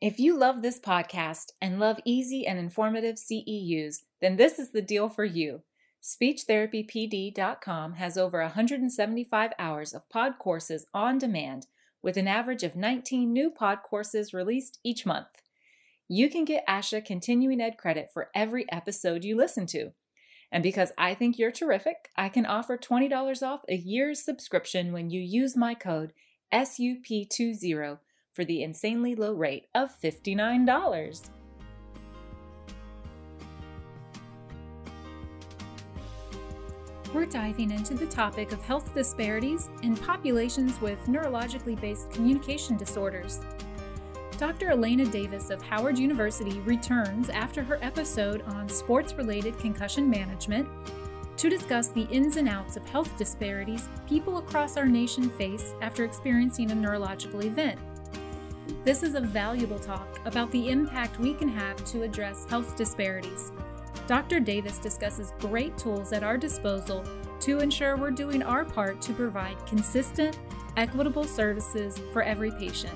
If you love this podcast and love easy and informative CEUs, then this is the deal for you. SpeechTherapyPD.com has over 175 hours of pod courses on demand, with an average of 19 new pod courses released each month. You can get ASHA continuing ed credit for every episode you listen to. And because I think you're terrific, I can offer $20 off a year's subscription when you use my code SUP20 for the insanely low rate of $59. We're diving into the topic of health disparities in populations with neurologically based communication disorders. Dr. Alaina Davis of Howard University returns after her episode on sports related concussion management to discuss the ins and outs of health disparities people across our nation face after experiencing a neurological event. This is a valuable talk about the impact we can have to address health disparities. Dr. Davis discusses great tools at our disposal to ensure we're doing our part to provide consistent, equitable services for every patient.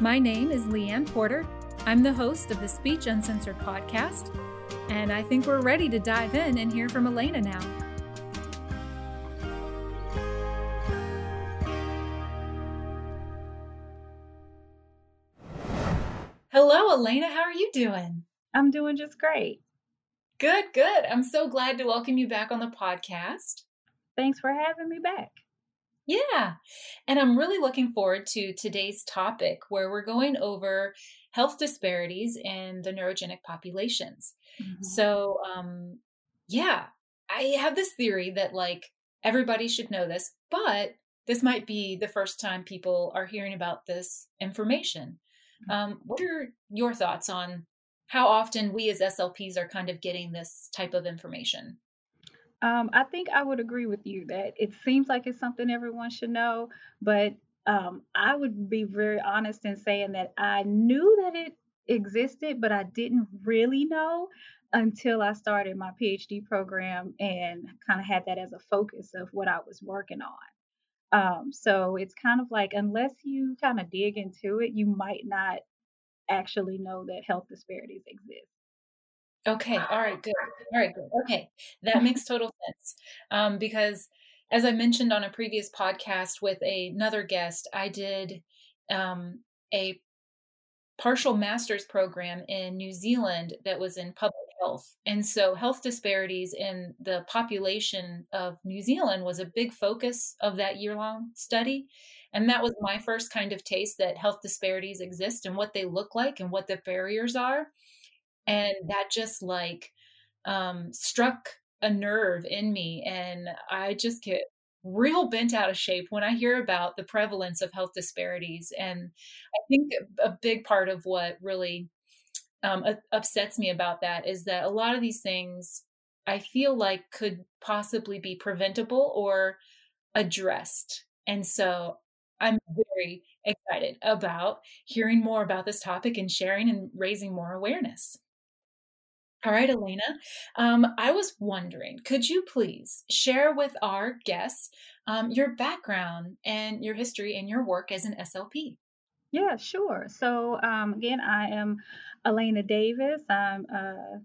My name is Leanne Porter. I'm the host of the Speech Uncensored podcast, and I think we're ready to dive in and hear from Alaina now. Hello, Alaina. How are you doing? I'm doing just great. Good, good. I'm so glad to welcome you back on the podcast. Thanks for having me back. Yeah. And I'm really looking forward to today's topic where we're going over health disparities in the neurogenic populations. Mm-hmm. So, um, yeah, I have this theory that like everybody should know this, but this might be the first time people are hearing about this information. Um, what are your thoughts on how often we as SLPs are kind of getting this type of information? Um, I think I would agree with you that it seems like it's something everyone should know, but um, I would be very honest in saying that I knew that it existed, but I didn't really know until I started my PhD program and kind of had that as a focus of what I was working on. Um, so it's kind of like, unless you kind of dig into it, you might not actually know that health disparities exist. Okay. All right. Good. All right. Good. Okay. That makes total sense. Um, because as I mentioned on a previous podcast with a, another guest, I did um, a partial master's program in New Zealand that was in public health. And so health disparities in the population of New Zealand was a big focus of that year long study. And that was my first kind of taste that health disparities exist and what they look like and what the barriers are and that just like um, struck a nerve in me and i just get real bent out of shape when i hear about the prevalence of health disparities and i think a big part of what really um, upsets me about that is that a lot of these things i feel like could possibly be preventable or addressed and so i'm very excited about hearing more about this topic and sharing and raising more awareness all right, Alaina. Um, I was wondering, could you please share with our guests um, your background and your history and your work as an SLP? Yeah, sure. So, um, again, I am Alaina Davis. I'm uh,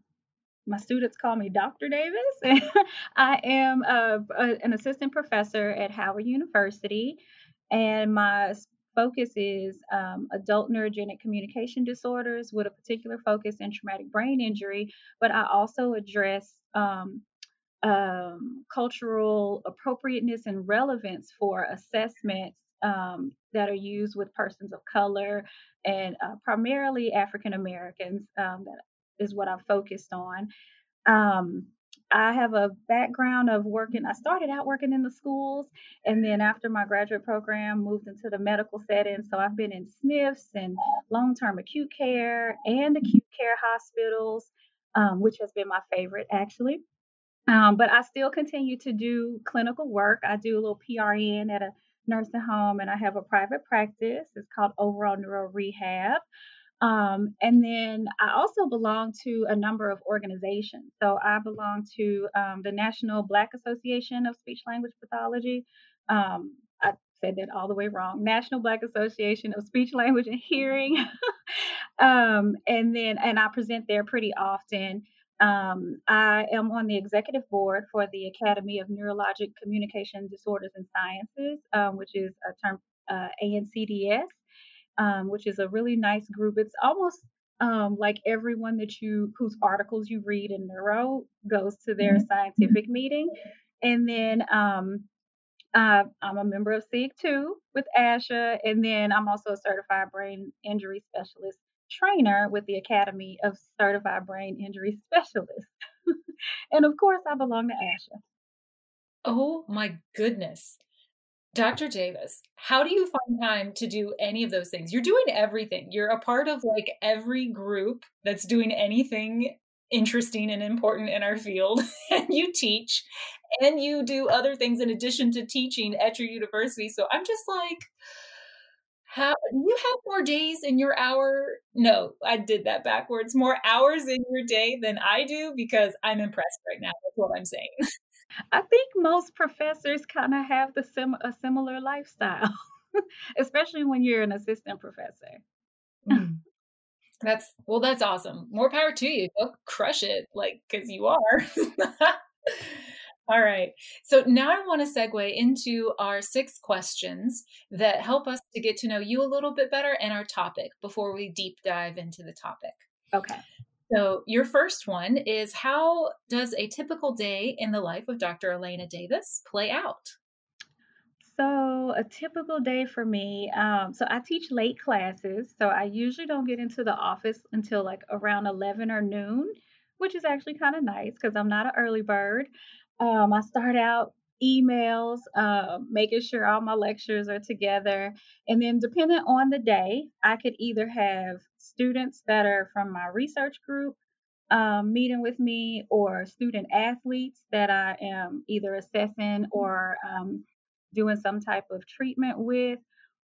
my students call me Dr. Davis. I am uh, a, an assistant professor at Howard University, and my focus is um, adult neurogenic communication disorders with a particular focus in traumatic brain injury, but I also address um, um, cultural appropriateness and relevance for assessments um, that are used with persons of color and uh, primarily African Americans. Um, that is what I've focused on. Um, I have a background of working. I started out working in the schools, and then after my graduate program, moved into the medical setting. So I've been in SNFs and long-term acute care and acute care hospitals, um, which has been my favorite actually. Um, but I still continue to do clinical work. I do a little PRN at a nursing home, and I have a private practice. It's called Overall Neuro Rehab. Um, and then I also belong to a number of organizations. So I belong to um, the National Black Association of Speech Language Pathology. Um, I said that all the way wrong. National Black Association of Speech Language and Hearing. Um, and then, and I present there pretty often. Um, I am on the executive board for the Academy of Neurologic Communication Disorders and Sciences, um, which is a term uh, ANCDS, um, which is a really nice group. It's almost um, like everyone that you whose articles you read in Neuro goes to their mm-hmm. scientific meeting, and then um, uh, I'm a member of SIG 2 with ASHA, and then I'm also a certified brain injury specialist trainer with the Academy of Certified Brain Injury Specialists. and of course, I belong to ASHA. Oh my goodness. Dr. Davis, how do you find time to do any of those things? You're doing everything. You're a part of like every group that's doing anything interesting and important in our field. and you teach and you do other things in addition to teaching at your university. So I'm just like, how do you have more days in your hour? No, I did that backwards. More hours in your day than I do because I'm impressed right now. That's what I'm saying. I think most professors kind of have the sim- a similar lifestyle, especially when you're an assistant professor. Mm. That's well, that's awesome. More power to you. Go crush it, like because you are. All right. So now I want to segue into our six questions that help us to get to know you a little bit better and our topic before we deep dive into the topic. Okay. So, your first one is How does a typical day in the life of Dr. Alaina Davis play out? So, a typical day for me, um, so I teach late classes. So, I usually don't get into the office until like around 11 or noon, which is actually kind of nice because I'm not an early bird. Um, I start out emails, uh, making sure all my lectures are together. And then, depending on the day, I could either have students that are from my research group um, meeting with me or student athletes that I am either assessing or um, doing some type of treatment with,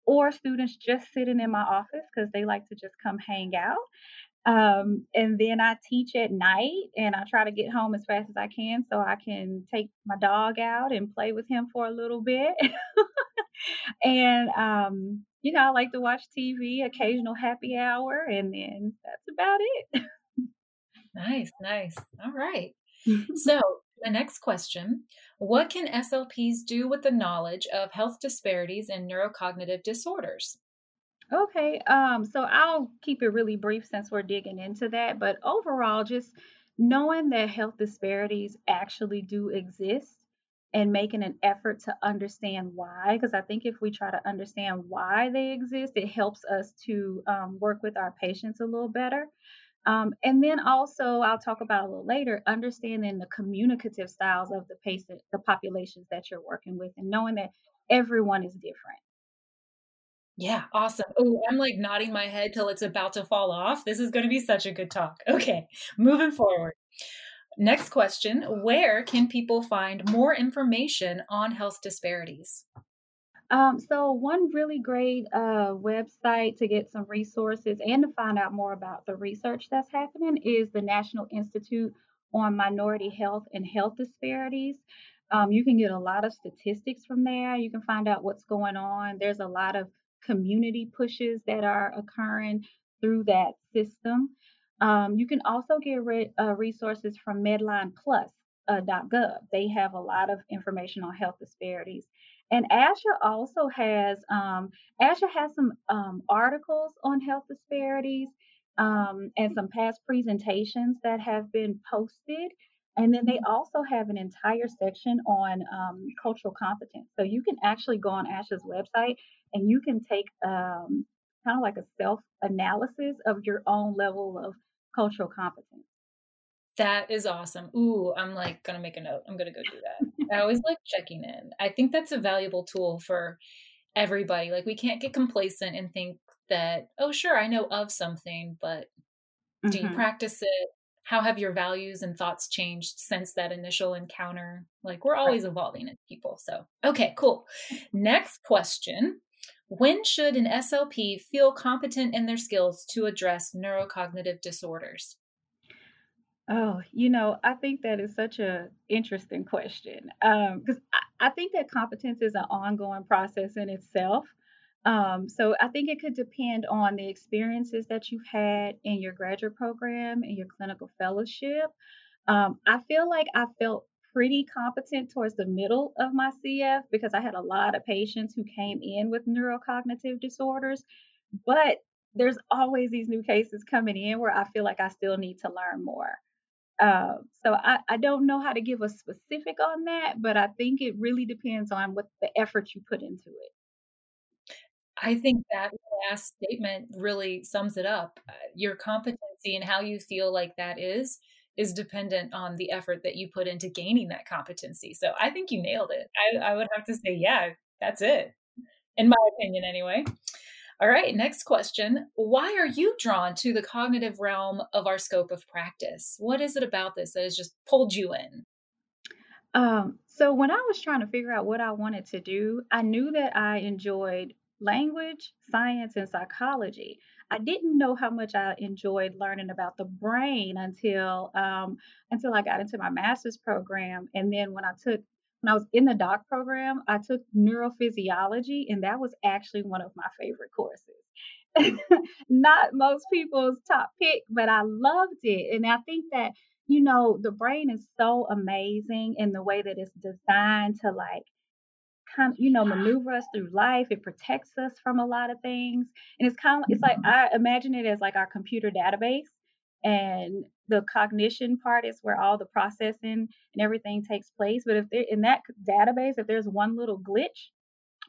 or students just sitting in my office because they like to just come hang out. Um, and then I teach at night and I try to get home as fast as I can so I can take my dog out and play with him for a little bit. and, um, you know, I like to watch TV, occasional happy hour, and then that's about it. nice, nice. All right. so, the next question What can SLPs do with the knowledge of health disparities in neurocognitive disorders? Okay, um, so I'll keep it really brief since we're digging into that. But overall, just knowing that health disparities actually do exist and making an effort to understand why, because I think if we try to understand why they exist, it helps us to um, work with our patients a little better. Um, and then also, I'll talk about a little later, understanding the communicative styles of the patient, the populations that you're working with, and knowing that everyone is different. Yeah, awesome. Oh, I'm like nodding my head till it's about to fall off. This is going to be such a good talk. Okay, moving forward. Next question Where can people find more information on health disparities? Um, so, one really great uh, website to get some resources and to find out more about the research that's happening is the National Institute on Minority Health and Health Disparities. Um, you can get a lot of statistics from there. You can find out what's going on. There's a lot of community pushes that are occurring through that system. Um, you can also get re- uh, resources from MedlinePlus.gov. Uh, they have a lot of information on health disparities. And ASHA also has um, ASHA has some um, articles on health disparities um, and some past presentations that have been posted. And then they also have an entire section on um, cultural competence. So you can actually go on ASHA's website and you can take um, kind of like a self analysis of your own level of cultural competence. That is awesome. Ooh, I'm like gonna make a note. I'm gonna go do that. I always like checking in. I think that's a valuable tool for everybody. Like we can't get complacent and think that, oh sure, I know of something, but do you mm-hmm. practice it? How have your values and thoughts changed since that initial encounter? Like we're always evolving as people. So, okay, cool. Next question. When should an SLP feel competent in their skills to address neurocognitive disorders? Oh, you know, I think that is such a interesting question because um, I, I think that competence is an ongoing process in itself. Um, so I think it could depend on the experiences that you've had in your graduate program and your clinical fellowship. Um, I feel like I felt pretty competent towards the middle of my CF because I had a lot of patients who came in with neurocognitive disorders, but there's always these new cases coming in where I feel like I still need to learn more. Uh, so I, I don't know how to give a specific on that, but I think it really depends on what the effort you put into it. I think that last statement really sums it up. Uh, your competency and how you feel like that is is dependent on the effort that you put into gaining that competency. So I think you nailed it. I, I would have to say, yeah, that's it, in my opinion, anyway. All right, next question. Why are you drawn to the cognitive realm of our scope of practice? What is it about this that has just pulled you in? Um, so, when I was trying to figure out what I wanted to do, I knew that I enjoyed language, science, and psychology. I didn't know how much I enjoyed learning about the brain until um, until I got into my master's program, and then when I took when I was in the doc program, I took neurophysiology, and that was actually one of my favorite courses. Not most people's top pick, but I loved it, and I think that you know the brain is so amazing in the way that it's designed to like you know, maneuver us through life. It protects us from a lot of things. And it's kind of, it's like, I imagine it as like our computer database. And the cognition part is where all the processing and everything takes place. But if they're in that database, if there's one little glitch,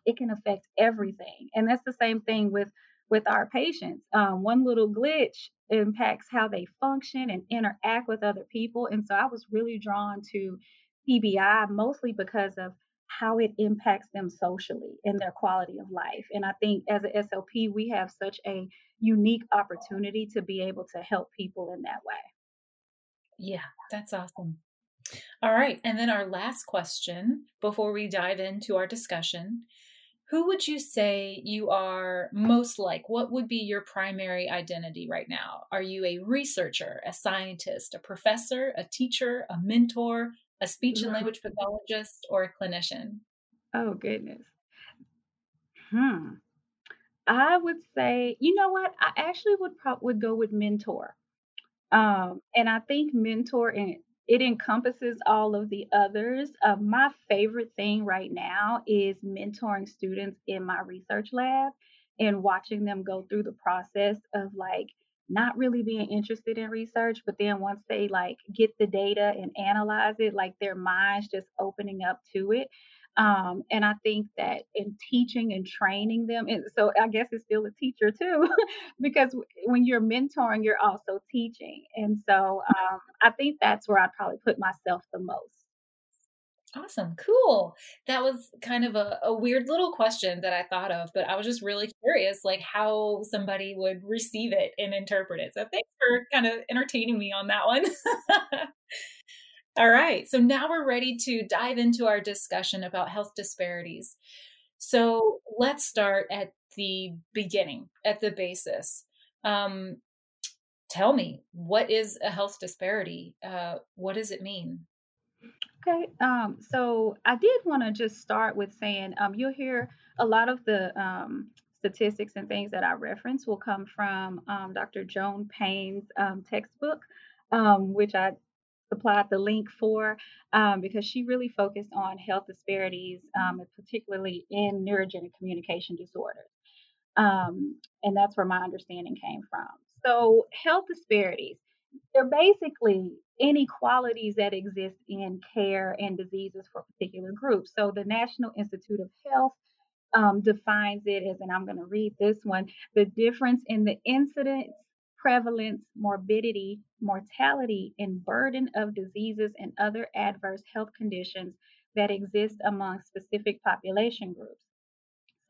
it can affect everything. And that's the same thing with with our patients. Um, one little glitch impacts how they function and interact with other people. And so I was really drawn to TBI mostly because of how it impacts them socially and their quality of life. And I think as an SLP, we have such a unique opportunity to be able to help people in that way. Yeah, that's awesome. All right. And then our last question before we dive into our discussion who would you say you are most like? What would be your primary identity right now? Are you a researcher, a scientist, a professor, a teacher, a mentor, a speech and language pathologist, or a clinician? Oh, goodness. Hmm. I would say, you know what? I actually would probably would go with mentor. Um, and I think mentor and it encompasses all of the others. Uh, my favorite thing right now is mentoring students in my research lab and watching them go through the process of like not really being interested in research, but then once they like get the data and analyze it, like their minds just opening up to it. Um, and I think that in teaching and training them, and so I guess it's still a teacher too, because when you're mentoring, you're also teaching. And so um, I think that's where I probably put myself the most. Awesome. Cool. That was kind of a, a, weird little question that I thought of, but I was just really curious, like how somebody would receive it and interpret it. So thanks for kind of entertaining me on that one. All right. So now we're ready to dive into our discussion about health disparities. So let's start at the beginning, at the basis. Um, tell me, what is a health disparity? Uh, what does it mean? Okay, um, so I did want to just start with saying um, you'll hear a lot of the um, statistics and things that I reference will come from um, Dr. Joan Payne's um, textbook, um, which I supplied the link for because she really focused on health disparities, particularly in neurogenic communication disorders. and that's where my understanding came from. So, health disparities they're basically inequalities that exist in care and diseases for particular groups. So the National Institute of Health um, defines it as, and I'm going to read this one the difference in the incidence, prevalence, morbidity, mortality, and burden of diseases and other adverse health conditions that exist among specific population groups.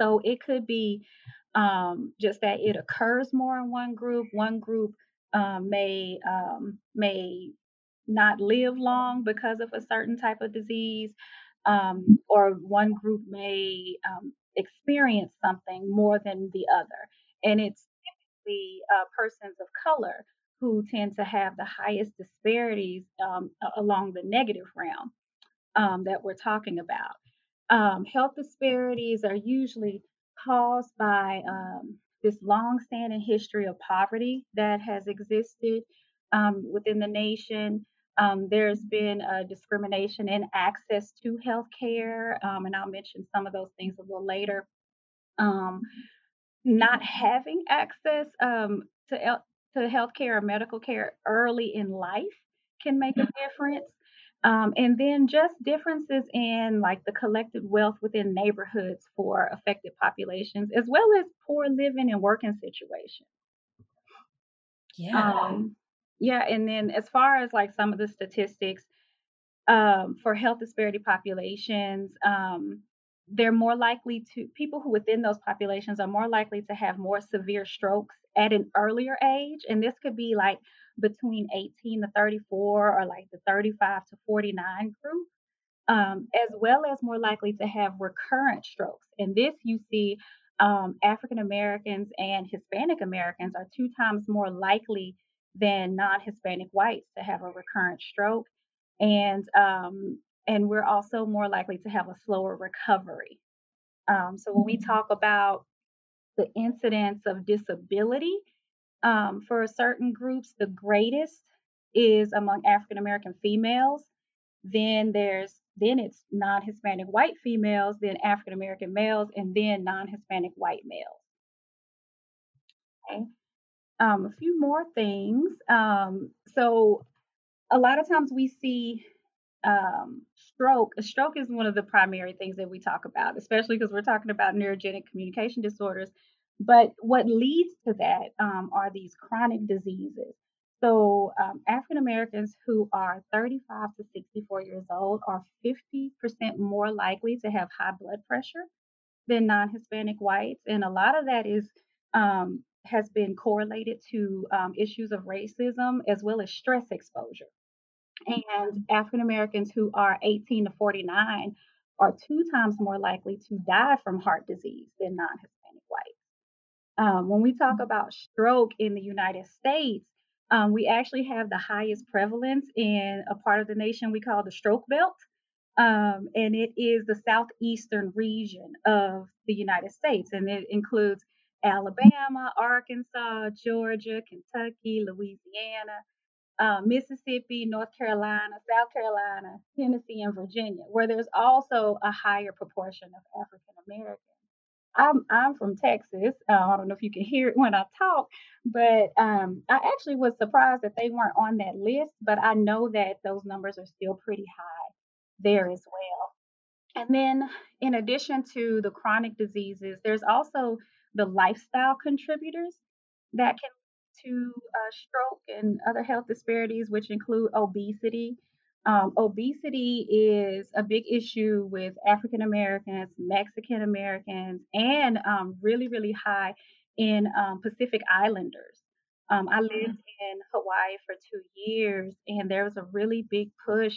So it could be um, just that it occurs more in one group, one group um, may um, may not live long because of a certain type of disease, um, or one group may um, experience something more than the other. And it's typically uh, persons of color who tend to have the highest disparities um, along the negative realm um, that we're talking about. health disparities are usually caused by this long-standing history of poverty that has existed um, within the nation. Um, there's been a discrimination in access to health care, um, and I'll mention some of those things a little later. Um, not having access um, to, el- to health care or medical care early in life can make a difference. Um, and then just differences in like the collective wealth within neighborhoods for affected populations, as well as poor living and working situations. Yeah. Um, yeah, and then as far as like some of the statistics um, for health disparity populations, um, they're more likely to people who within those populations are more likely to have more severe strokes at an earlier age, and this could be like between 18 to 34 or like the 35 to 49 group. Um, as well as more likely to have recurrent strokes. And this you see um, African Americans and Hispanic Americans are two times more likely than non-Hispanic whites to have a recurrent stroke, and um, and we're also more likely to have a slower recovery. Um, so when we mm-hmm. talk about the incidence of disability um, for certain groups, the greatest is among African American females. Then there's then it's non-Hispanic white females, then African American males, and then non-Hispanic white males. Okay um, a few more things. Um, so, a lot of times we see um, stroke. Stroke is one of the primary things that we talk about, especially because we're talking about neurogenic communication disorders. But what leads to that um, are these chronic diseases. So, um, African Americans who are 35 to 64 years old are 50% more likely to have high blood pressure than non Hispanic whites. And a lot of that is um, has been correlated to um, issues of racism as well as stress exposure. And African Americans who are 18 to 49 are two times more likely to die from heart disease than non Hispanic. Um, when we talk about stroke in the United States, um, we actually have the highest prevalence in a part of the nation we call the stroke belt. Um, and it is the southeastern region of the United States, and it includes Alabama, Arkansas, Georgia, Kentucky, Louisiana, uh, Mississippi, North Carolina, South Carolina, Tennessee, and Virginia, where there's also a higher proportion of African Americans. I'm I'm from Texas. Uh, I don't know if you can hear it when I talk, but um, I actually was surprised that they weren't on that list. But I know that those numbers are still pretty high there as well. And then, in addition to the chronic diseases, there's also the lifestyle contributors that can lead to uh, stroke and other health disparities, which include obesity. Um, obesity is a big issue with African Americans, Mexican Americans, and um, really, really high in um, Pacific Islanders. Um, I lived mm-hmm. in Hawaii for two years, and there was a really big push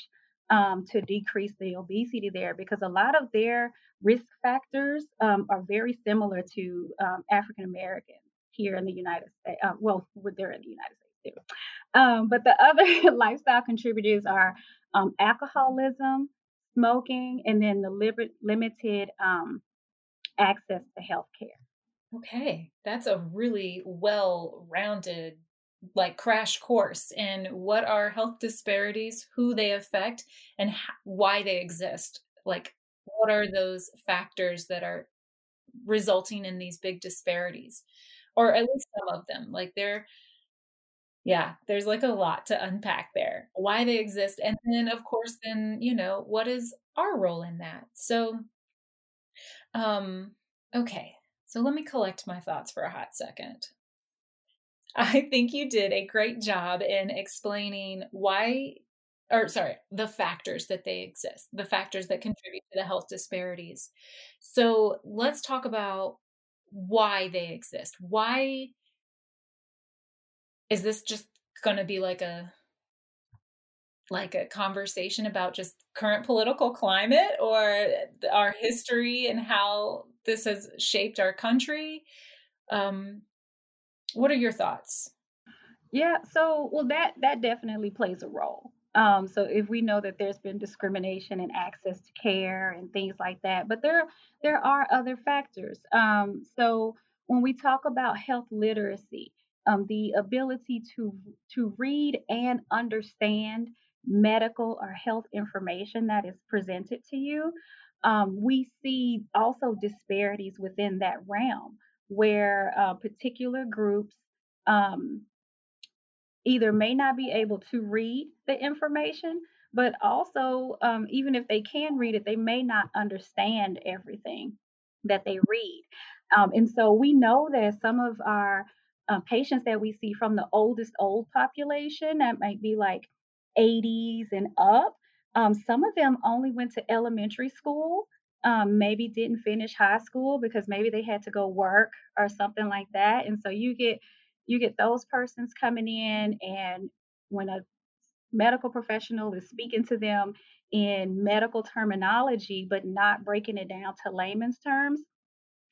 um, to decrease the obesity there because a lot of their risk factors um, are very similar to um, African Americans here in the United States. Uh, well, they're in the United States too. Um, but the other lifestyle contributors are um, alcoholism, smoking, and then the li- limited um, access to health care. Okay, that's a really well rounded like crash course in what are health disparities, who they affect, and how, why they exist. Like, what are those factors that are resulting in these big disparities, or at least some of them? Like, they're yeah, there's like a lot to unpack there. Why they exist, and then of course, then you know what is our role in that. So, um, okay, so let me collect my thoughts for a hot second. I think you did a great job in explaining why, or sorry, the factors that they exist, the factors that contribute to the health disparities. So let's talk about why they exist. Why is this just going to be like a like a conversation about just current political climate or our history and how this has shaped our country um what are your thoughts? Yeah, so well that that definitely plays a role. Um, so if we know that there's been discrimination and access to care and things like that, but there there are other factors. Um, so when we talk about health literacy, um, the ability to to read and understand medical or health information that is presented to you, um, we see also disparities within that realm where uh, particular groups um, either may not be able to read the information, but also, um, even if they can read it, they may not understand everything that they read. Um, and so we know that some of our uh, patients that we see from the oldest old population, that might be like 80s and up, um, some of them only went to elementary school, um, maybe didn't finish high school because maybe they had to go work or something like that. And so you get you get those persons coming in and when a medical professional is speaking to them in medical terminology but not breaking it down to layman's terms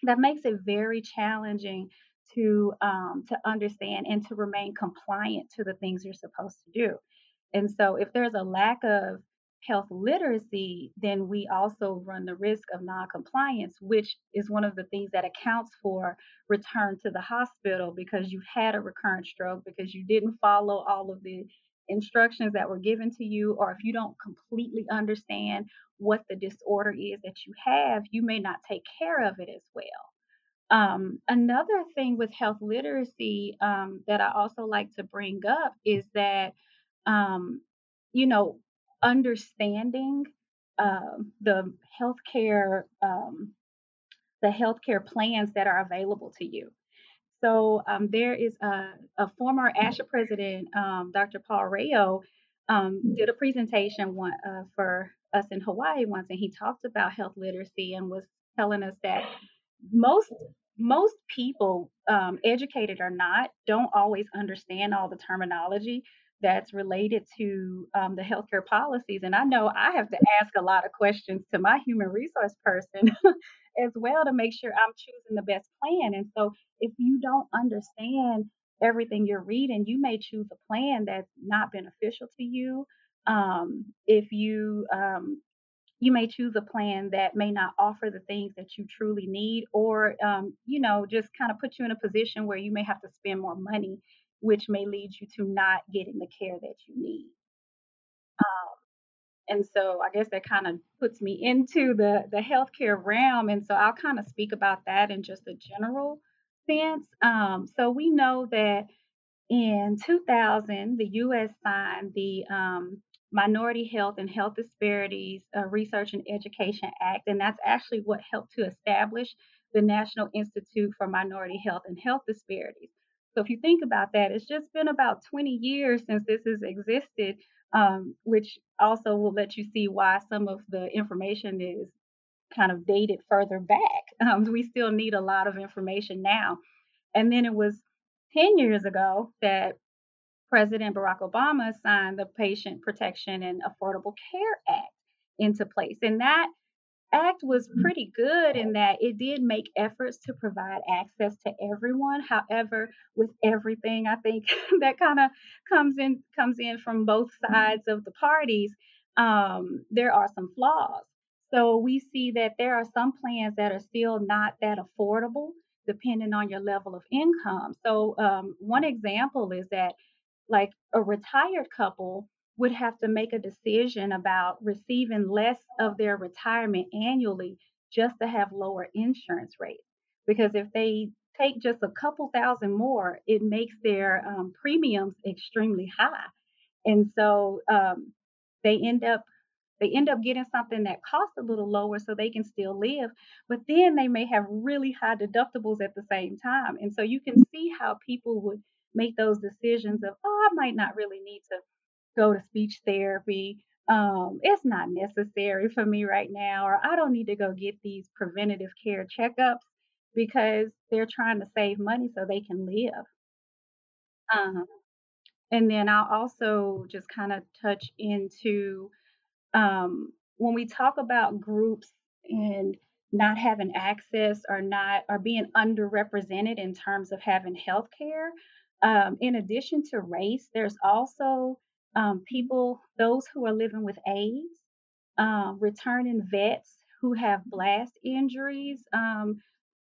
that makes it very challenging to um, to understand and to remain compliant to the things you're supposed to do and so if there's a lack of health literacy, then we also run the risk of noncompliance, which is one of the things that accounts for return to the hospital because you've had a recurrent stroke, because you didn't follow all of the instructions that were given to you, or if you don't completely understand what the disorder is that you have, you may not take care of it as well. Um, another thing with health literacy um, that I also like to bring up is that um, you know, understanding um, the healthcare um, the healthcare plans that are available to you. So um, there is a, a former ASHA president, Dr. Paul um, did a presentation one, uh, for us in Hawaii once, and he talked about health literacy and was telling us that most most people, um, educated or not, don't always understand all the terminology that's related to um, the healthcare policies. And I know I have to ask a lot of questions to my human resource person as well to make sure I'm choosing the best plan. And so if you don't understand everything you're reading, you may choose a plan that's not beneficial to you. Um, if you um, you may choose a plan that may not offer the things that you truly need, or um, you know, just kind of put you in a position where you may have to spend more money which may lead you to not getting the care that you need. Um, and so I guess that kind of puts me into the the healthcare realm, and so I'll kind of speak about that in just a general sense. Um, so we know that in 2000, the U.S. signed the um, Minority Health and Health Disparities uh, Research and Education Act, and that's actually what helped to establish the National Institute for Minority Health and Health Disparities. So if you think about that, it's just been about 20 years since this has existed, um, which also will let you see why some of the information is kind of dated further back. Um, we still need a lot of information now. And then it was 10 years ago that President Barack Obama signed the Patient Protection and Affordable Care Act into place. And that act was mm. pretty good in that it did make efforts to provide access to everyone. However, with everything, I think that kind of comes in comes in from both sides of the parties. Um, there are some flaws. So we see that there are some plans that are still not that affordable, depending on your level of income. So um, one example is that, like a retired couple would have to make a decision about receiving less of their retirement annually just to have lower insurance rates. Because if they take just a couple thousand more, it makes their um, premiums extremely high. And so um, they end up they end up getting something that costs a little lower so they can still live, but then they may have really high deductibles at the same time. And so you can see how people would make those decisions of, oh, I might not really need to go to speech therapy. Um, it's not necessary for me right now, or I don't need to go get these preventative care checkups because they're trying to save money so they can live. Um, and then I'll also just kind of touch into um, when we talk about groups and not having access or not or being underrepresented in terms of having health care. Um, in addition to race, there's also um, people, those who are living with AIDS, um, returning vets who have blast injuries um,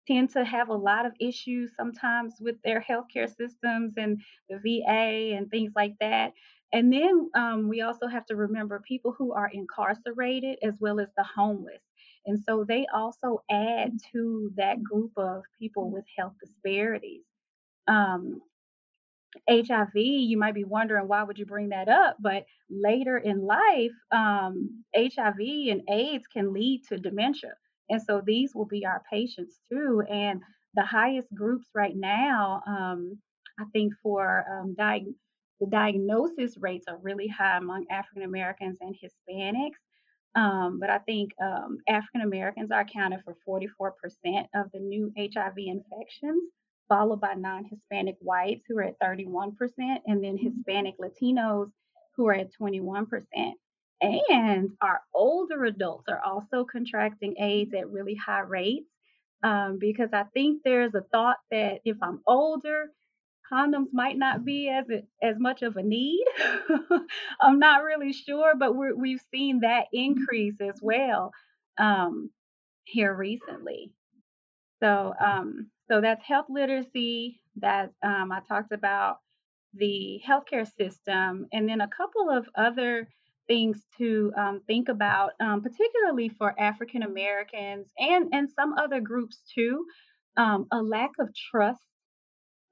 tend to have a lot of issues sometimes with their healthcare systems and the VA and things like that. And then um, we also have to remember people who are incarcerated as well as the homeless. And so they also add to that group of people with health disparities. Um, HIV, you might be wondering why would you bring that up, but later in life, um, HIV and AIDS can lead to dementia, and so these will be our patients too. And the highest groups right now, um, I think for um, the diagnosis rates are really high among African Americans and Hispanics. Um, but I think um, African Americans are accounted for 44% of the new HIV infections followed by non Hispanic whites who are at 31%, and then Hispanic Latinos who are at 21%. And our older adults are also contracting AIDS at really high rates um, because I think there's a thought that if I'm older, condoms might not be as as much of a need. I'm not really sure, but we have seen that increase as well um, here recently. So, um, so that's health literacy. That um, I talked about the healthcare system, and then a couple of other things to um, think about, um, particularly for African Americans and and some other groups too. Um, a lack of trust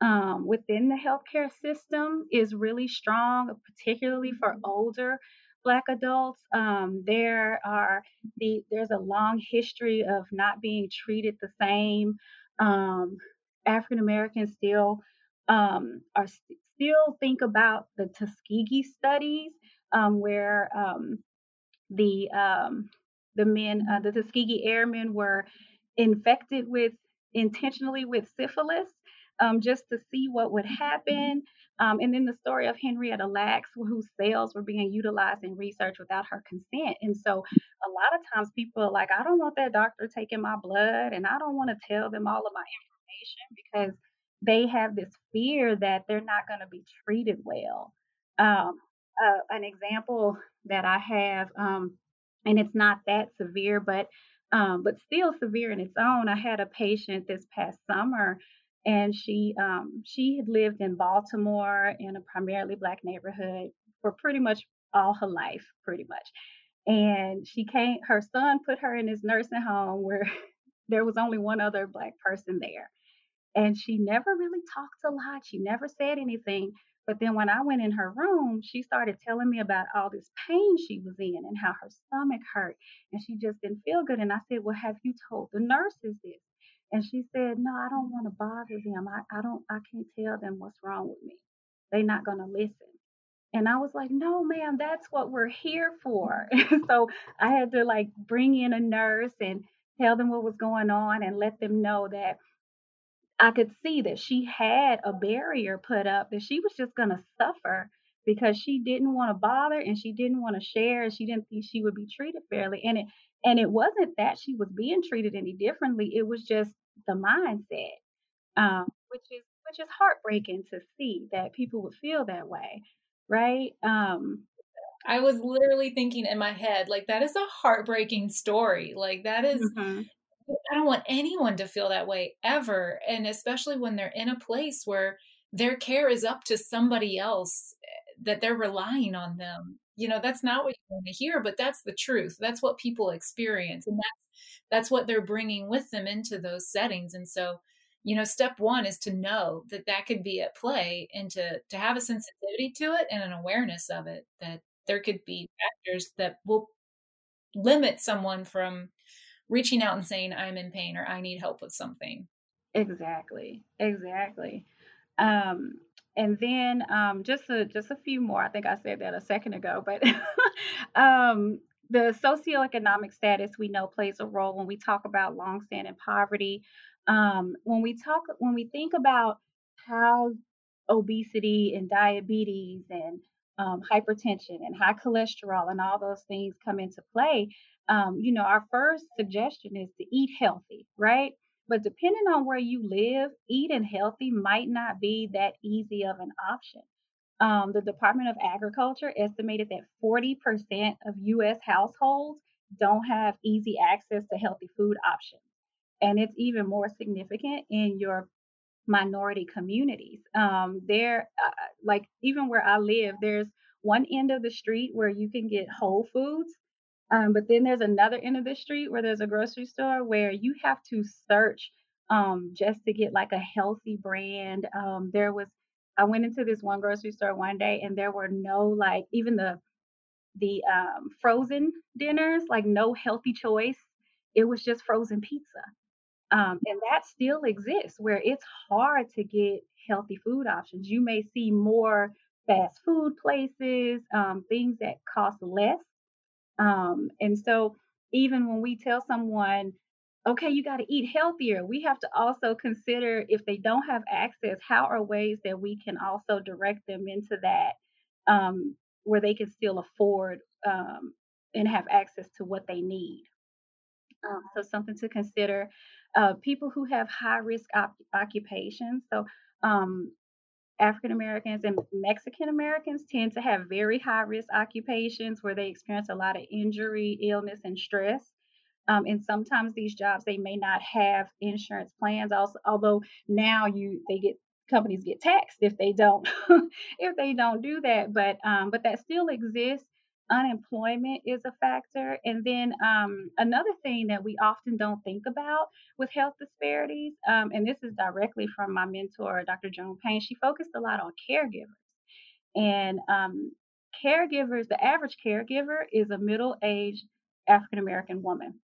um, within the healthcare system is really strong, particularly for older Black adults. Um, there are the there's a long history of not being treated the same. Um, African Americans still um, are st- still think about the Tuskegee studies, um, where um, the um, the men, uh, the Tuskegee Airmen, were infected with intentionally with syphilis um, just to see what would happen. Um, and then the story of Henrietta Lacks, whose cells were being utilized in research without her consent. And so a lot of times people are like, I don't want that doctor taking my blood, and I don't want to tell them all of my information because they have this fear that they're not going to be treated well. Um, uh, an example that I have, um, and it's not that severe, but um, but still severe in its own. I had a patient this past summer and she um, she had lived in Baltimore in a primarily black neighborhood for pretty much all her life, pretty much. And she came, her son put her in his nursing home where there was only one other black person there. And she never really talked a lot. She never said anything. But then when I went in her room, she started telling me about all this pain she was in and how her stomach hurt and she just didn't feel good. And I said, Well, have you told the nurses this? And she said, No, I don't want to bother them. I, I don't I can't tell them what's wrong with me. They're not gonna listen. And I was like, no, ma'am, that's what we're here for. so I had to like bring in a nurse and tell them what was going on and let them know that I could see that she had a barrier put up that she was just going to suffer because she didn't want to bother and she didn't want to share and she didn't think she would be treated fairly and it and it wasn't that she was being treated any differently it was just the mindset, um, which is which is heartbreaking to see that people would feel that way, right? Um, I was literally thinking in my head, like that is a heartbreaking story. Like that is, mm-hmm. I don't want anyone to feel that way ever, and especially when they're in a place where their care is up to somebody else eh, that they're relying on them you know that's not what you want to hear but that's the truth that's what people experience and that's that's what they're bringing with them into those settings and so you know step one is to know that that could be at play and to to have a sensitivity to it and an awareness of it that there could be factors that will limit someone from reaching out and saying i'm in pain or i need help with something. Exactly exactly. Um and then um, just a just a few more. I think I said that a second ago, but um, the socioeconomic status we know plays a role when we talk about longstanding poverty. Um, when we talk, when we think about how obesity and diabetes and um, hypertension and high cholesterol and all those things come into play, um, you know, our first suggestion is to eat healthy, right? But depending on where you live, eating healthy might not be that easy of an option. um, the Department of Agriculture estimated that 40% of US households don't have easy access to healthy food options. And it's even more significant in your minority communities. Um, there, uh, like even where I live, there's one end of the street where you can get Whole Foods, um, but then there's another end of the street where there's a grocery store where you have to search um, just to get like a healthy brand. Um, there was, I went into this one grocery store one day and there were no like even the the um, frozen dinners, like no healthy choice. It was just frozen pizza. Um, and that still exists where it's hard to get healthy food options. You may see more fast food places, um, things that cost less. Um, and so, even when we tell someone, okay, you got to eat healthier, we have to also consider if they don't have access, how are ways that we can also direct them into that um, where they can still afford um, and have access to what they need. Um, so, something to consider. Uh, people who have high risk op- occupations. So, um, African Americans and Mexican Americans tend to have very high risk occupations where they experience a lot of injury, illness, and stress. Um, and sometimes these jobs they may not have insurance plans. Also, although now you they get companies get taxed if they don't if they don't do that. But um, but that still exists unemployment is a factor. And then um, another thing that we often don't think about with health disparities, um, and this is directly from my mentor, Dr. Joan Payne, she focused a lot on caregivers. And um, caregivers, the average caregiver is a middle aged African American woman.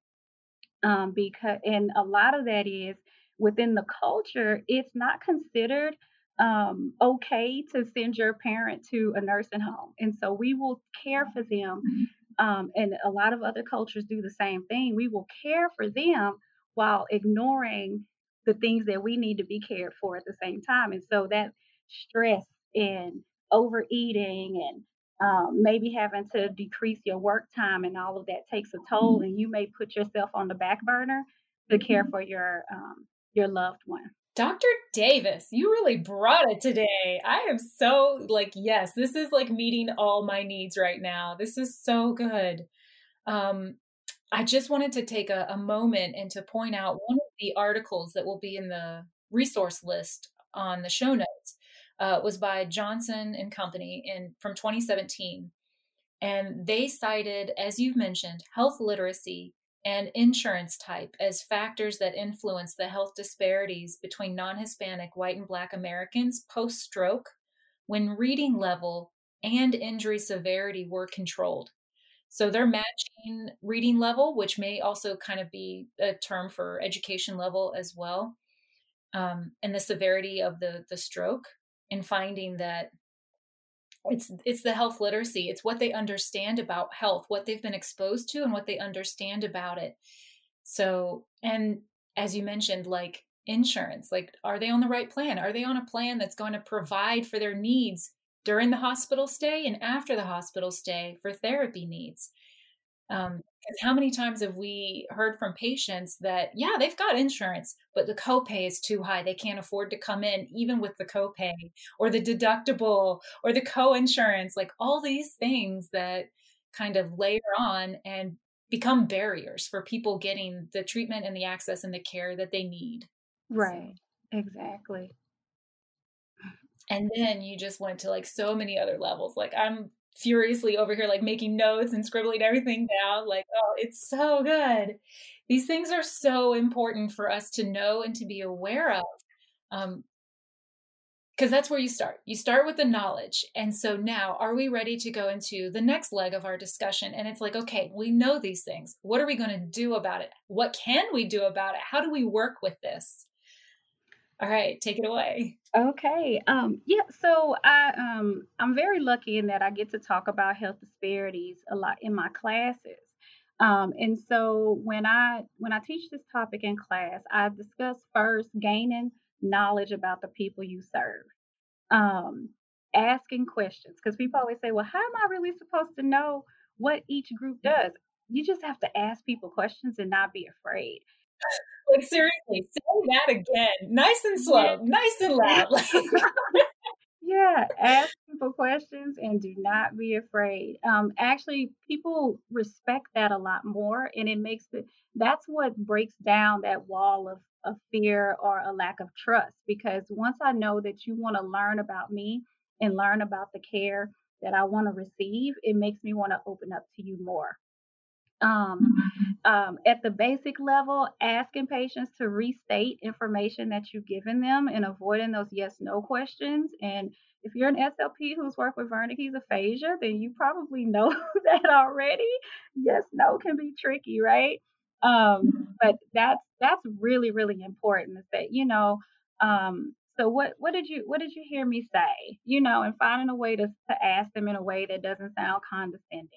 Um, because and a lot of that is within the culture, it's not considered um, okay to send your parent to a nursing home. And so we will care for them. Um, and a lot of other cultures do the same thing. We will care for them while ignoring the things that we need to be cared for at the same time. And so that stress and overeating and um, maybe having to decrease your work time and all of that takes a toll, mm-hmm. and you may put yourself on the back burner to care mm-hmm. for your um, your loved one. Dr. Davis, you really brought it today. I am so like, yes, this is like meeting all my needs right now. This is so good. Um, I just wanted to take a, a moment and to point out one of the articles that will be in the resource list on the show notes uh, was by Johnson and Company in from 2017, and they cited, as you've mentioned, health literacy and insurance type as factors that influence the health disparities between non Hispanic white and Black Americans post stroke when reading level and injury severity were controlled. So they're matching reading level, which may also kind of be a term for education level as well, um, and the severity of the the stroke, and finding that it's it's the health literacy. It's what they understand about health what they've been exposed to and what they understand about it. So and as you mentioned like insurance like are they on the right plan? Are they on a plan that's going to provide for their needs during the hospital stay and after the hospital stay for therapy needs um, how many times have we heard from patients that, yeah, they've got insurance, but the copay is too high. They can't afford to come in, even with the copay or the deductible or the co insurance, like all these things that kind of layer on and become barriers for people getting the treatment and the access and the care that they need. Right, so. exactly. And then you just went to like so many other levels. Like I'm furiously over here like making notes and scribbling everything down like oh it's so good. These things are so important for us to know and to be aware of um because that's where you start. You start with the knowledge and so now are we ready to go into the next leg of our discussion? And it's like okay we know these things. What are we going to do about it? What can we do about it? How do we work with this all right, take it away. Okay. Um, yeah, so I um I'm very lucky in that I get to talk about health disparities a lot in my classes. Um, and so when I when I teach this topic in class, I discuss first gaining knowledge about the people you serve. Um, asking questions because people always say, "Well, how am I really supposed to know what each group does?" You just have to ask people questions and not be afraid. Like seriously, say that again. Nice and slow, nice and loud. Yeah, ask people questions and do not be afraid. Um, actually, people respect that a lot more, and it makes it that's what breaks down that wall of, of fear or a lack of trust. Because once I know that you want to learn about me and learn about the care that I want to receive, it makes me want to open up to you more. Um, um, at the basic level, asking patients to restate information that you've given them and avoiding those yes no questions. And if you're an SLP who's worked with Wernicke's aphasia, then you probably know that already. Yes no can be tricky, right? Um, but that's that's really really important say. You know, um, so what what did you what did you hear me say? You know, and finding a way to to ask them in a way that doesn't sound condescending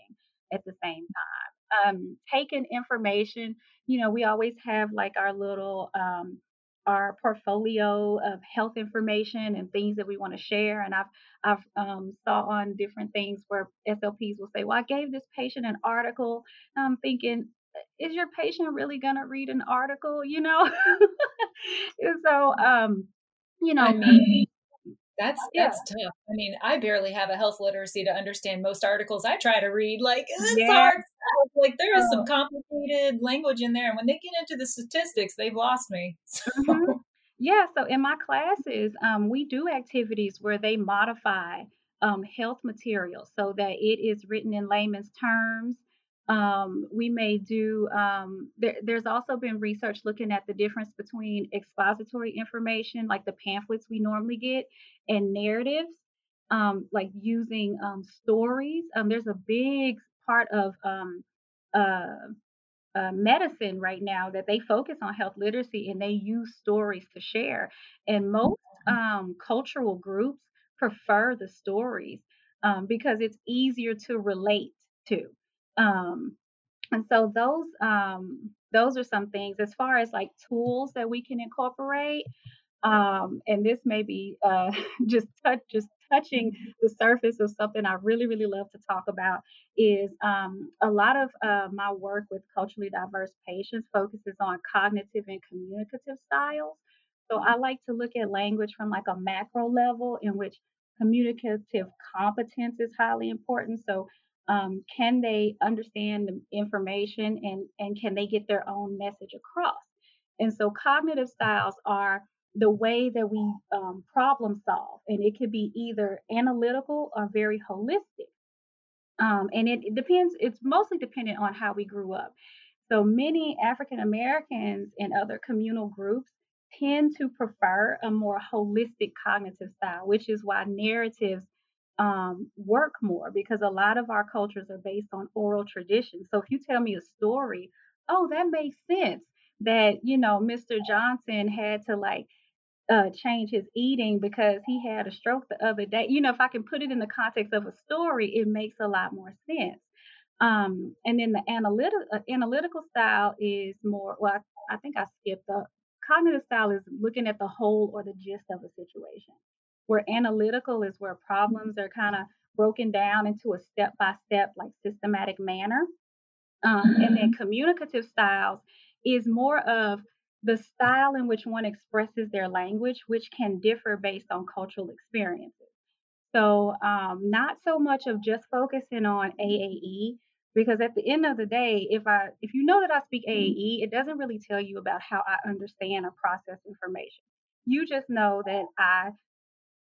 at the same time um, taking information. You know, we always have like our little um, our portfolio of health information and things that we want to share. And I've I've um, saw on different things where SLPs will say, "Well, I gave this patient an article." I'm thinking, is your patient really gonna read an article? You know, and so um, you know, That's yeah. that's tough. I mean, I barely have a health literacy to understand most articles I try to read. Like it's yeah. hard stuff. Like there is some complicated language in there, and when they get into the statistics, they've lost me. So. Mm-hmm. Yeah. So in my classes, um, we do activities where they modify um, health material so that it is written in layman's terms um, we may do, um, there, there's also been research looking at the difference between expository information, like the pamphlets we normally get, and narratives, um, like using um, stories. Um, there's a big part of um, uh, uh, medicine right now that they focus on health literacy and they use stories to share. And most mm-hmm. cultural groups prefer the stories um, because it's easier to relate to. Um, and so those um, those are some things as far as like tools that we can incorporate. Um, and this may be uh, just touch, just touching the surface of something I really, really love to talk about is um, a lot of uh, my work with culturally diverse patients focuses on cognitive and communicative styles. So I like to look at language from like a macro level in which communicative competence is highly important. So um, can they understand the information and, and can they get their own message across? And so cognitive styles are the way that we um, problem solve, and it could be either analytical or very holistic. Um, and it, it depends, it's mostly dependent on how we grew up. So many African Americans and other communal groups tend to prefer a more holistic cognitive style, which is why narratives um, work more because a lot of our cultures are based on oral tradition. So if you tell me a story, oh, that makes sense that, you know, Mr. Johnson had to like uh, change his eating because he had a stroke the other day. You know, if I can put it in the context of a story, it makes a lot more sense. Um, and then the analytical uh, analytical style is more. Well, I, I think I skipped the cognitive style is looking at the whole or the gist of a situation where analytical is where problems are kind of broken down into a step by step, like systematic manner. Um, and then mm-hmm. communicative styles is more of the style in which one expresses their language, which can differ based on cultural experiences. So, um, not so much of just focusing on AAE, because at the end of the day, if I if you know that I speak mm-hmm. AAE, it doesn't really tell you about how I understand or process information. You just know that I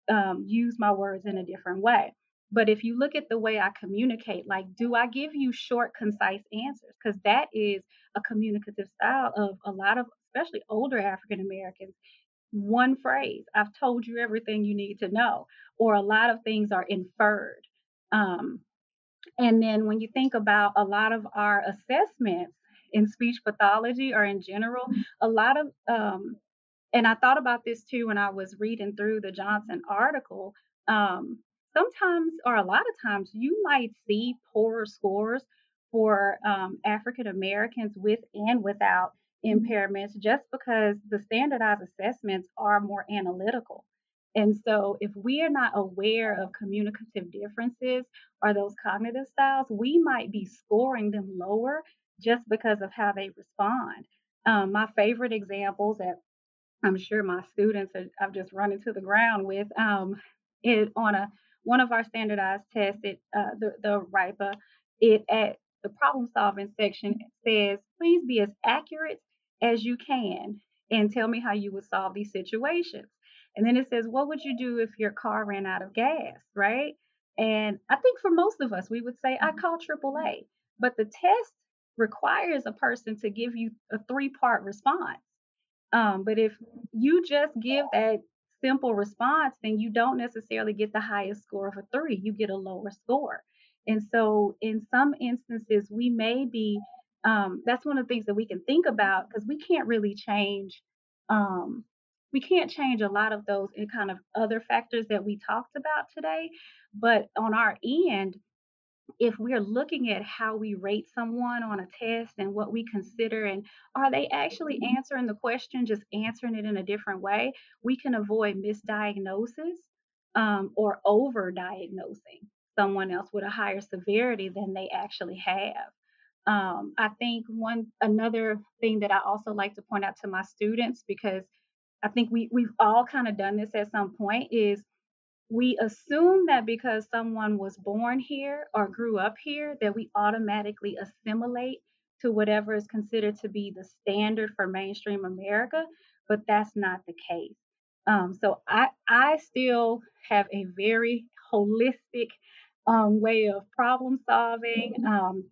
um, use my words in a different way. But if you look at the way I communicate, like, do I give you short, concise answers? Because that is a communicative style of a lot of, especially older African Americans. One phrase, I've told you everything you need to know, or a lot of things are inferred. Um, and then when you think about a lot of our assessments in speech pathology or in general, a lot of um, and I thought about this too when I was reading through the Johnson article. Um, sometimes, or a lot of times, you might see poorer scores for um, African Americans with and without impairments just because the standardized assessments are more analytical. And so, if we are not aware of communicative differences or those cognitive styles, we might be scoring them lower just because of how they respond. Um, my favorite examples that I'm sure my students are, I've just run into the ground with. Um, it on a one of our standardized tests, it uh, the the RIPA, it at the problem solving section says, please be as accurate as you can and tell me how you would solve these situations. And then it says, what would you do if your car ran out of gas, right? And I think for most of us, we would say, I call AAA. But the test requires a person to give you a three part response. Um, but if you just give that simple response, then you don't necessarily get the highest score of a three, you get a lower score. And so, in some instances, we may be, um, that's one of the things that we can think about because we can't really change. Um, we can't change a lot of those and kind of other factors that we talked about today. But on our end, if we're looking at how we rate someone on a test and what we consider and are they actually answering the question just answering it in a different way we can avoid misdiagnosis um, or over diagnosing someone else with a higher severity than they actually have. Um, i think one another thing that i also like to point out to my students because i think we, we've all kind of done this at some point is we assume that because someone was born here or grew up here, that we automatically assimilate to whatever is considered to be the standard for mainstream America, but that's not the case. Um, so I I still have a very holistic um, way of problem solving. Um,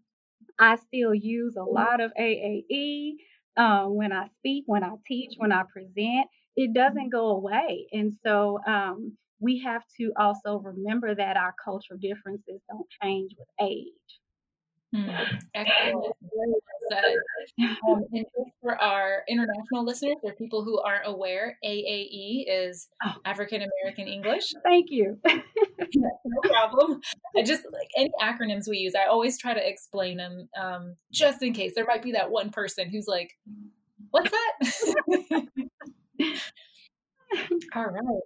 I still use a lot of AAE um, when I speak, when I teach, when I present. It doesn't go away, and so um, we have to also remember that our cultural differences don't change with age. Hmm. Excellent. Um, and for our international listeners or people who aren't aware, AAE is oh. African American English. Thank you. no problem. I just like any acronyms we use, I always try to explain them um, just in case there might be that one person who's like, "What's that?" All right.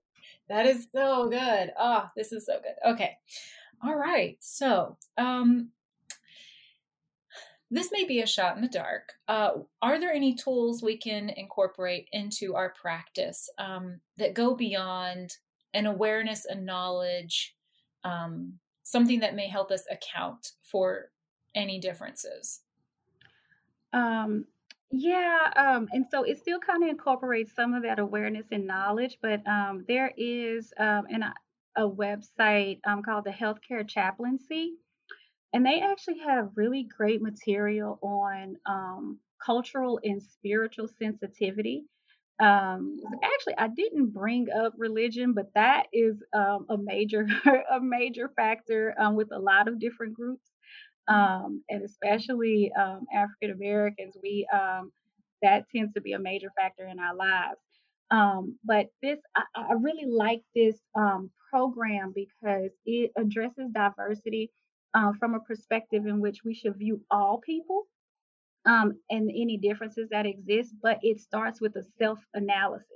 That is so good. Oh, this is so good. Okay. All right. So, um, this may be a shot in the dark. Uh, are there any tools we can incorporate into our practice um, that go beyond an awareness and knowledge, um, something that may help us account for any differences? Um, yeah, um, and so it still kind of incorporates some of that awareness and knowledge, but um, there is um, an, a website um, called the Healthcare Chaplaincy, and they actually have really great material on um, cultural and spiritual sensitivity. Um, actually, I didn't bring up religion, but that is um, a major a major factor um, with a lot of different groups um, and especially um, African Americans, we um, that tends to be a major factor in our lives. Um, but this, I, I, really like this um, program because it addresses diversity uh, from a perspective in which we should view all people um, and any differences that exist. But it starts with a self-analysis,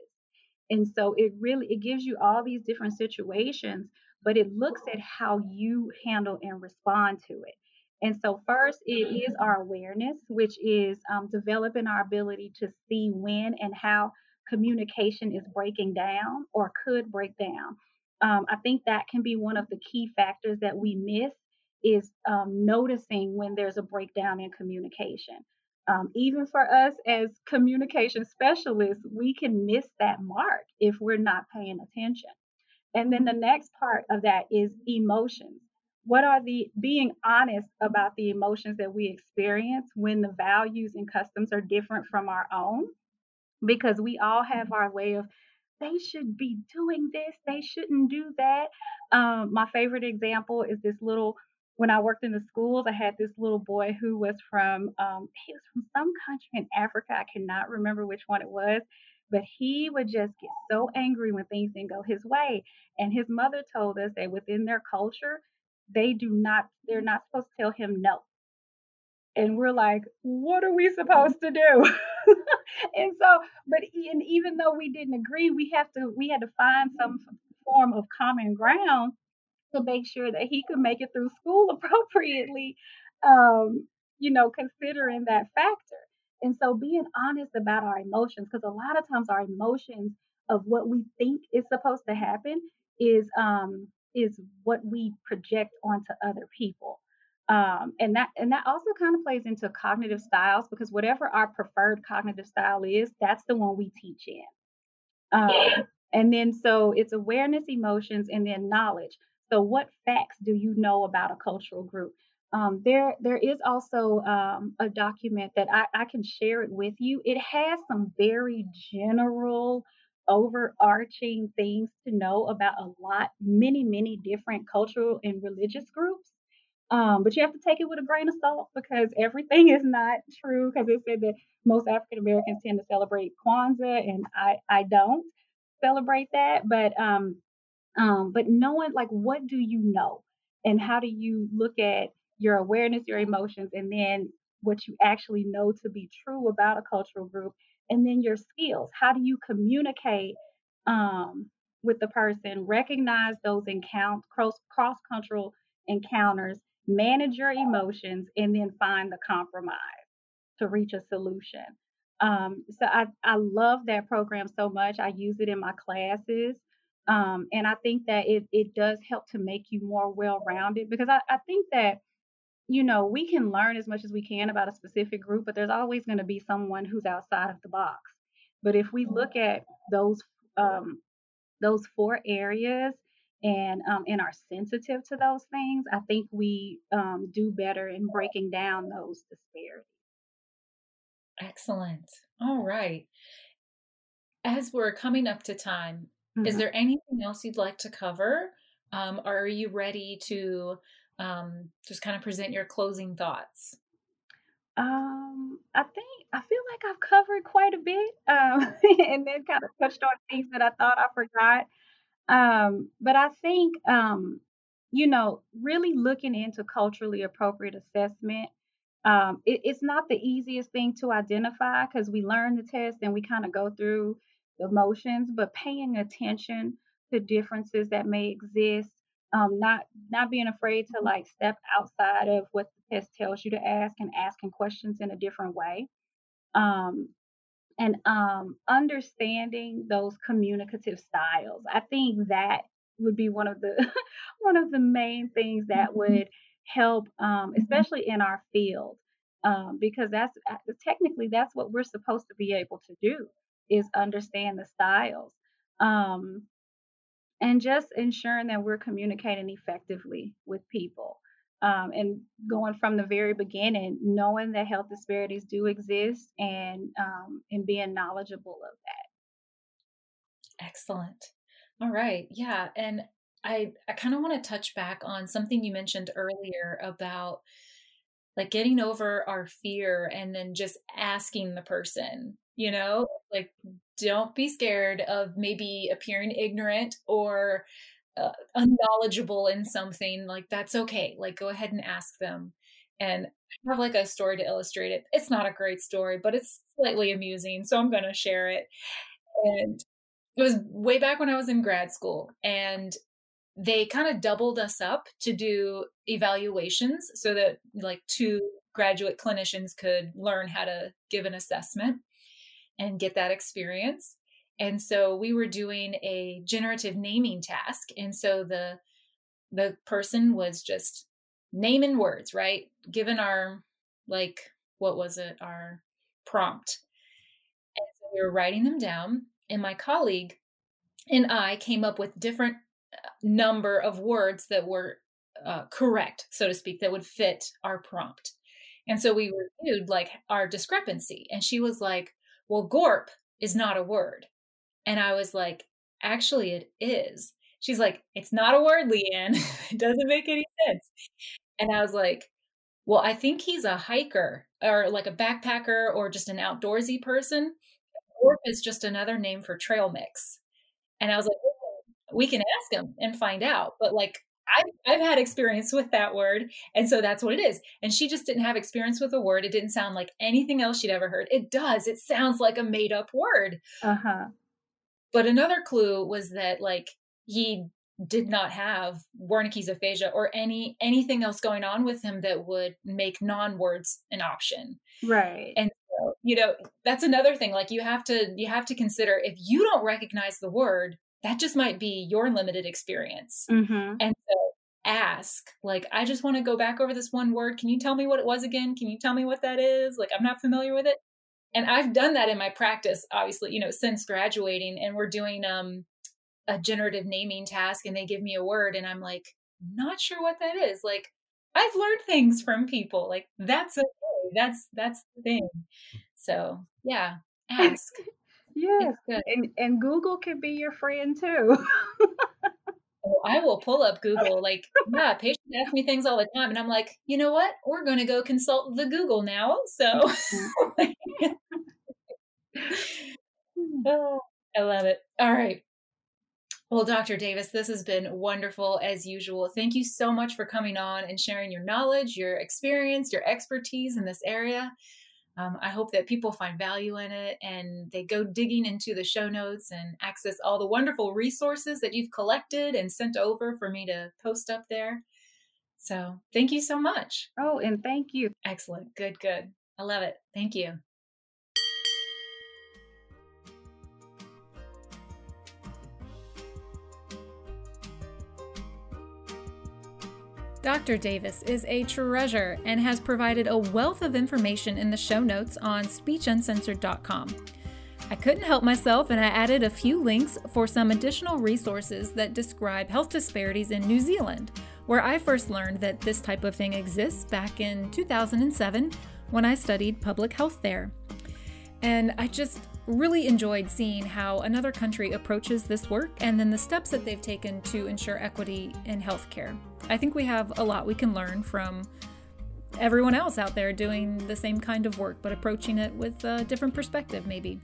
and so it really it gives you all these different situations, but it looks at how you handle and respond to it. And so, first, it is our awareness, which is um, developing our ability to see when and how communication is breaking down or could break down. Um, I think that can be one of the key factors that we miss is um, noticing when there's a breakdown in communication. Um, even for us as communication specialists, we can miss that mark if we're not paying attention. And then the next part of that is emotions what are the being honest about the emotions that we experience when the values and customs are different from our own because we all have our way of they should be doing this they shouldn't do that. Um, my favorite example is this little when i worked in the schools i had this little boy who was from um, he was from some country in africa i cannot remember which one it was but he would just get so angry when things didn't go his way and his mother told us that within their culture they do not, they're not supposed to tell him no. And we're like, what are we supposed to do? and so, but and even though we didn't agree, we have to, we had to find some form of common ground to make sure that he could make it through school appropriately, um, you know, considering that factor. And so being honest about our emotions, because a lot of times our emotions of what we think is supposed to happen is um, is what we project onto other people. Um, and that and that also kind of plays into cognitive styles because whatever our preferred cognitive style is, that's the one we teach in. Um, and then so it's awareness, emotions, and then knowledge. So what facts do you know about a cultural group? Um, there, there is also um, a document that I, I can share it with you. It has some very general, overarching things to know about a lot, many, many different cultural and religious groups. Um, but you have to take it with a grain of salt because everything is not true. Because it said that most African Americans tend to celebrate Kwanzaa, and I, I don't celebrate that. But um, um, but knowing like what do you know, and how do you look at your awareness, your emotions, and then what you actually know to be true about a cultural group, and then your skills. How do you communicate um, with the person? Recognize those encounters, cross cross cultural encounters, manage your emotions, and then find the compromise to reach a solution. Um, so I, I love that program so much. I use it in my classes. Um, and I think that it, it does help to make you more well rounded because I, I think that, you know, we can learn as much as we can about a specific group, but there's always going to be someone who's outside of the box. But if we look at those um, those four areas and um, and are sensitive to those things, I think we um, do better in breaking down those disparities. Excellent. All right. As we're coming up to time, mm-hmm. is there anything else you'd like to cover? Um, are you ready to um, just kind of present your closing thoughts? Um, I think I feel like I've covered quite a bit, um, and then kind of touched on things that I thought I forgot. Um, but I think, um, you know, really looking into culturally appropriate assessment um, it, it's not the easiest thing to identify because we learn the test and we kind of go through the motions, but paying attention to differences that may exist, um, not not being afraid to like step outside of what the test tells you to ask and asking questions in a different way. Um, and um, understanding those communicative styles. I think that would be one of the one of the main things that mm-hmm. would help, um, especially in our field, um, because that's uh, technically that's what we're supposed to be able to do is understand the styles. Um, and just ensuring that we're communicating effectively with people. Um, and going from the very beginning, knowing that health disparities do exist and um, and being knowledgeable of that. Excellent. All right. Yeah. And I, I kind of want to touch back on something you mentioned earlier about like getting over our fear and then just asking the person, you know, like don't be scared of maybe appearing ignorant or uh, unknowledgeable in something. Like that's okay. Like go ahead and ask them. And I have like a story to illustrate it. It's not a great story, but it's slightly amusing. So I'm going to share it. And it was way back when I was in grad school. And they kind of doubled us up to do evaluations so that like two graduate clinicians could learn how to give an assessment and get that experience. And so we were doing a generative naming task. And so the the person was just naming words, right? Given our like what was it, our prompt. And so we were writing them down. And my colleague and I came up with different number of words that were uh, correct, so to speak, that would fit our prompt. And so we reviewed like our discrepancy. And she was like, well, gorp is not a word. And I was like, actually, it is. She's like, it's not a word, Leanne. it doesn't make any sense. And I was like, well, I think he's a hiker or like a backpacker or just an outdoorsy person. Gorp is just another name for trail mix. And I was like, we can ask him and find out. But like I've, I've had experience with that word. And so that's what it is. And she just didn't have experience with the word. It didn't sound like anything else she'd ever heard. It does. It sounds like a made up word. Uh huh. But another clue was that like he did not have Wernicke's aphasia or any anything else going on with him that would make non-words an option. Right. And so, you know, that's another thing. Like you have to you have to consider if you don't recognize the word, that just might be your limited experience. Mm-hmm. And so ask, like, I just want to go back over this one word. Can you tell me what it was again? Can you tell me what that is? Like, I'm not familiar with it. And I've done that in my practice, obviously, you know, since graduating. And we're doing um, a generative naming task, and they give me a word, and I'm like, not sure what that is. Like, I've learned things from people. Like, that's okay. That's that's the thing. So yeah, ask. Yes, and and Google can be your friend too. Oh, I will pull up Google. Like, yeah, patients ask me things all the time, and I'm like, you know what? We're going to go consult the Google now. So, oh, I love it. All right. Well, Dr. Davis, this has been wonderful as usual. Thank you so much for coming on and sharing your knowledge, your experience, your expertise in this area. Um, I hope that people find value in it and they go digging into the show notes and access all the wonderful resources that you've collected and sent over for me to post up there. So thank you so much. Oh, and thank you. Excellent. Good, good. I love it. Thank you. Dr. Davis is a treasure and has provided a wealth of information in the show notes on speechuncensored.com. I couldn't help myself and I added a few links for some additional resources that describe health disparities in New Zealand, where I first learned that this type of thing exists back in 2007 when I studied public health there. And I just really enjoyed seeing how another country approaches this work and then the steps that they've taken to ensure equity in healthcare. I think we have a lot we can learn from everyone else out there doing the same kind of work, but approaching it with a different perspective, maybe.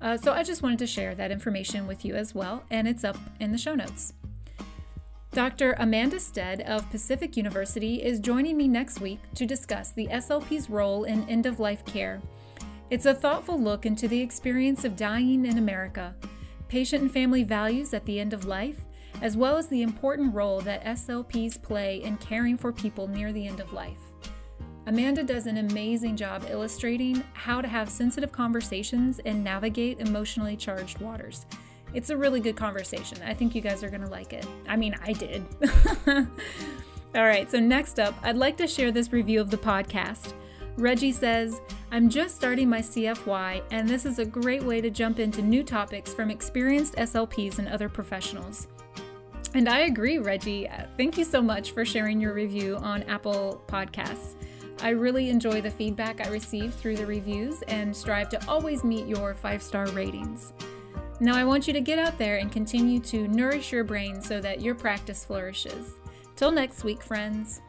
Uh, so I just wanted to share that information with you as well, and it's up in the show notes. Dr. Amanda Stead of Pacific University is joining me next week to discuss the SLP's role in end of life care. It's a thoughtful look into the experience of dying in America, patient and family values at the end of life, as well as the important role that SLPs play in caring for people near the end of life. Amanda does an amazing job illustrating how to have sensitive conversations and navigate emotionally charged waters. It's a really good conversation. I think you guys are going to like it. I mean, I did. All right, so next up, I'd like to share this review of the podcast. Reggie says, I'm just starting my CFY, and this is a great way to jump into new topics from experienced SLPs and other professionals. And I agree, Reggie. Uh, thank you so much for sharing your review on Apple Podcasts. I really enjoy the feedback I receive through the reviews and strive to always meet your five star ratings. Now, I want you to get out there and continue to nourish your brain so that your practice flourishes. Till next week, friends.